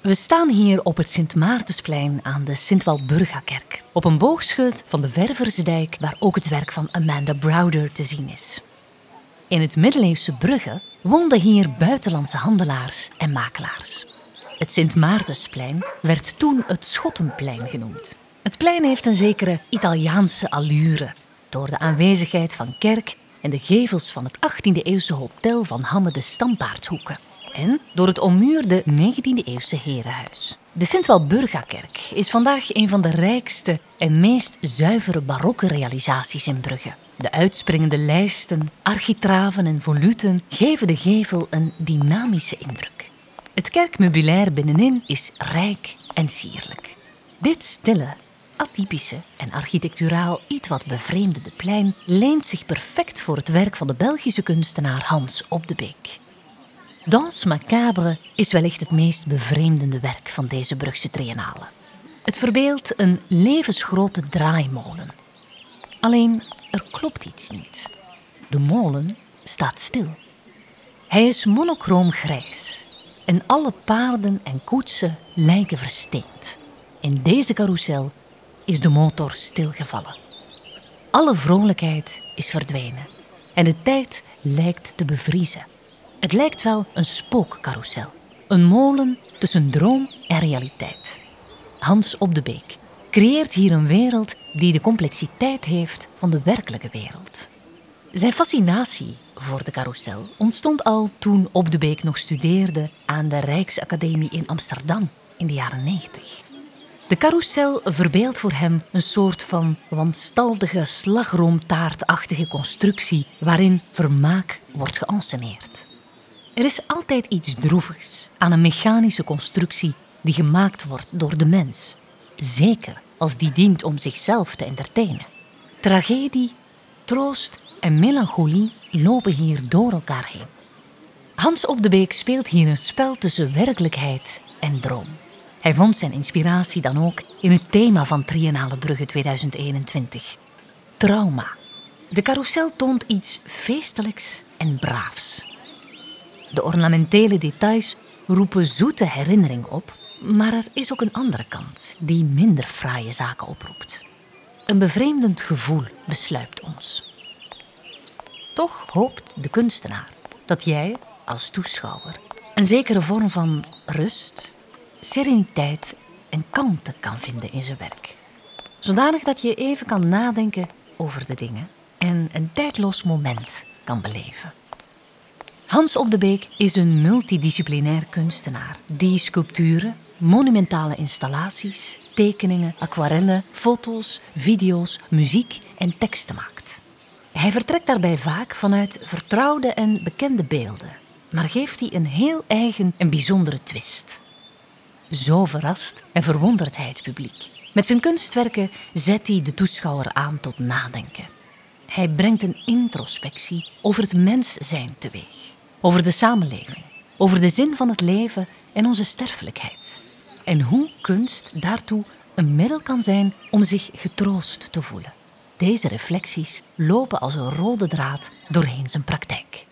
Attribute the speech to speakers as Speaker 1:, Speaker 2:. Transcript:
Speaker 1: We staan hier op het Sint Maartensplein aan de Sint-Walburga-kerk. Op een boogschut van de Verversdijk, waar ook het werk van Amanda Browder te zien is. In het middeleeuwse Brugge woonden hier buitenlandse handelaars en makelaars. Het Sint Maartensplein werd toen het Schottenplein genoemd. Het plein heeft een zekere Italiaanse allure door de aanwezigheid van kerk en de gevels van het 18e-eeuwse hotel van Hamme de Stampaardshoeken en door het ommuurde 19e-eeuwse herenhuis. De Sint-Walburga-kerk is vandaag een van de rijkste en meest zuivere barokke realisaties in Brugge. De uitspringende lijsten, architraven en voluten geven de gevel een dynamische indruk. Het kerkmeubilair binnenin is rijk en sierlijk. Dit stille, atypische en architecturaal iets wat bevreemdende plein leent zich perfect voor het werk van de Belgische kunstenaar Hans Op de Beek. Dans Macabre is wellicht het meest bevreemdende werk van deze Brugse triennale. Het verbeeldt een levensgrote draaimolen. Alleen er klopt iets niet. De molen staat stil. Hij is monochroom grijs en alle paarden en koetsen lijken versteend. In deze carousel is de motor stilgevallen. Alle vrolijkheid is verdwenen en de tijd lijkt te bevriezen. Het lijkt wel een spookcarousel. Een molen tussen droom en realiteit. Hans op de Beek creëert hier een wereld die de complexiteit heeft van de werkelijke wereld. Zijn fascinatie voor de carousel ontstond al toen Op de Beek nog studeerde aan de Rijksacademie in Amsterdam in de jaren 90. De carousel verbeeldt voor hem een soort van wanstaltige slagroomtaartachtige constructie waarin vermaak wordt geanceneerd. Er is altijd iets droevigs aan een mechanische constructie die gemaakt wordt door de mens. Zeker als die dient om zichzelf te entertainen. Tragedie, troost en melancholie lopen hier door elkaar heen. Hans op de Beek speelt hier een spel tussen werkelijkheid en droom. Hij vond zijn inspiratie dan ook in het thema van Triennale Brugge 2021. Trauma. De carousel toont iets feestelijks en braafs. De ornamentele details roepen zoete herinnering op, maar er is ook een andere kant die minder fraaie zaken oproept. Een bevreemdend gevoel besluipt ons. Toch hoopt de kunstenaar dat jij als toeschouwer een zekere vorm van rust, sereniteit en kalmte kan vinden in zijn werk. Zodanig dat je even kan nadenken over de dingen en een tijdloos moment kan beleven. Hans op de Beek is een multidisciplinair kunstenaar die sculpturen, monumentale installaties, tekeningen, aquarellen, foto's, video's, muziek en teksten maakt. Hij vertrekt daarbij vaak vanuit vertrouwde en bekende beelden, maar geeft die een heel eigen en bijzondere twist. Zo verrast en verwondert hij het publiek. Met zijn kunstwerken zet hij de toeschouwer aan tot nadenken. Hij brengt een introspectie over het mens zijn teweeg over de samenleving, over de zin van het leven en onze sterfelijkheid. En hoe kunst daartoe een middel kan zijn om zich getroost te voelen. Deze reflecties lopen als een rode draad doorheen zijn praktijk.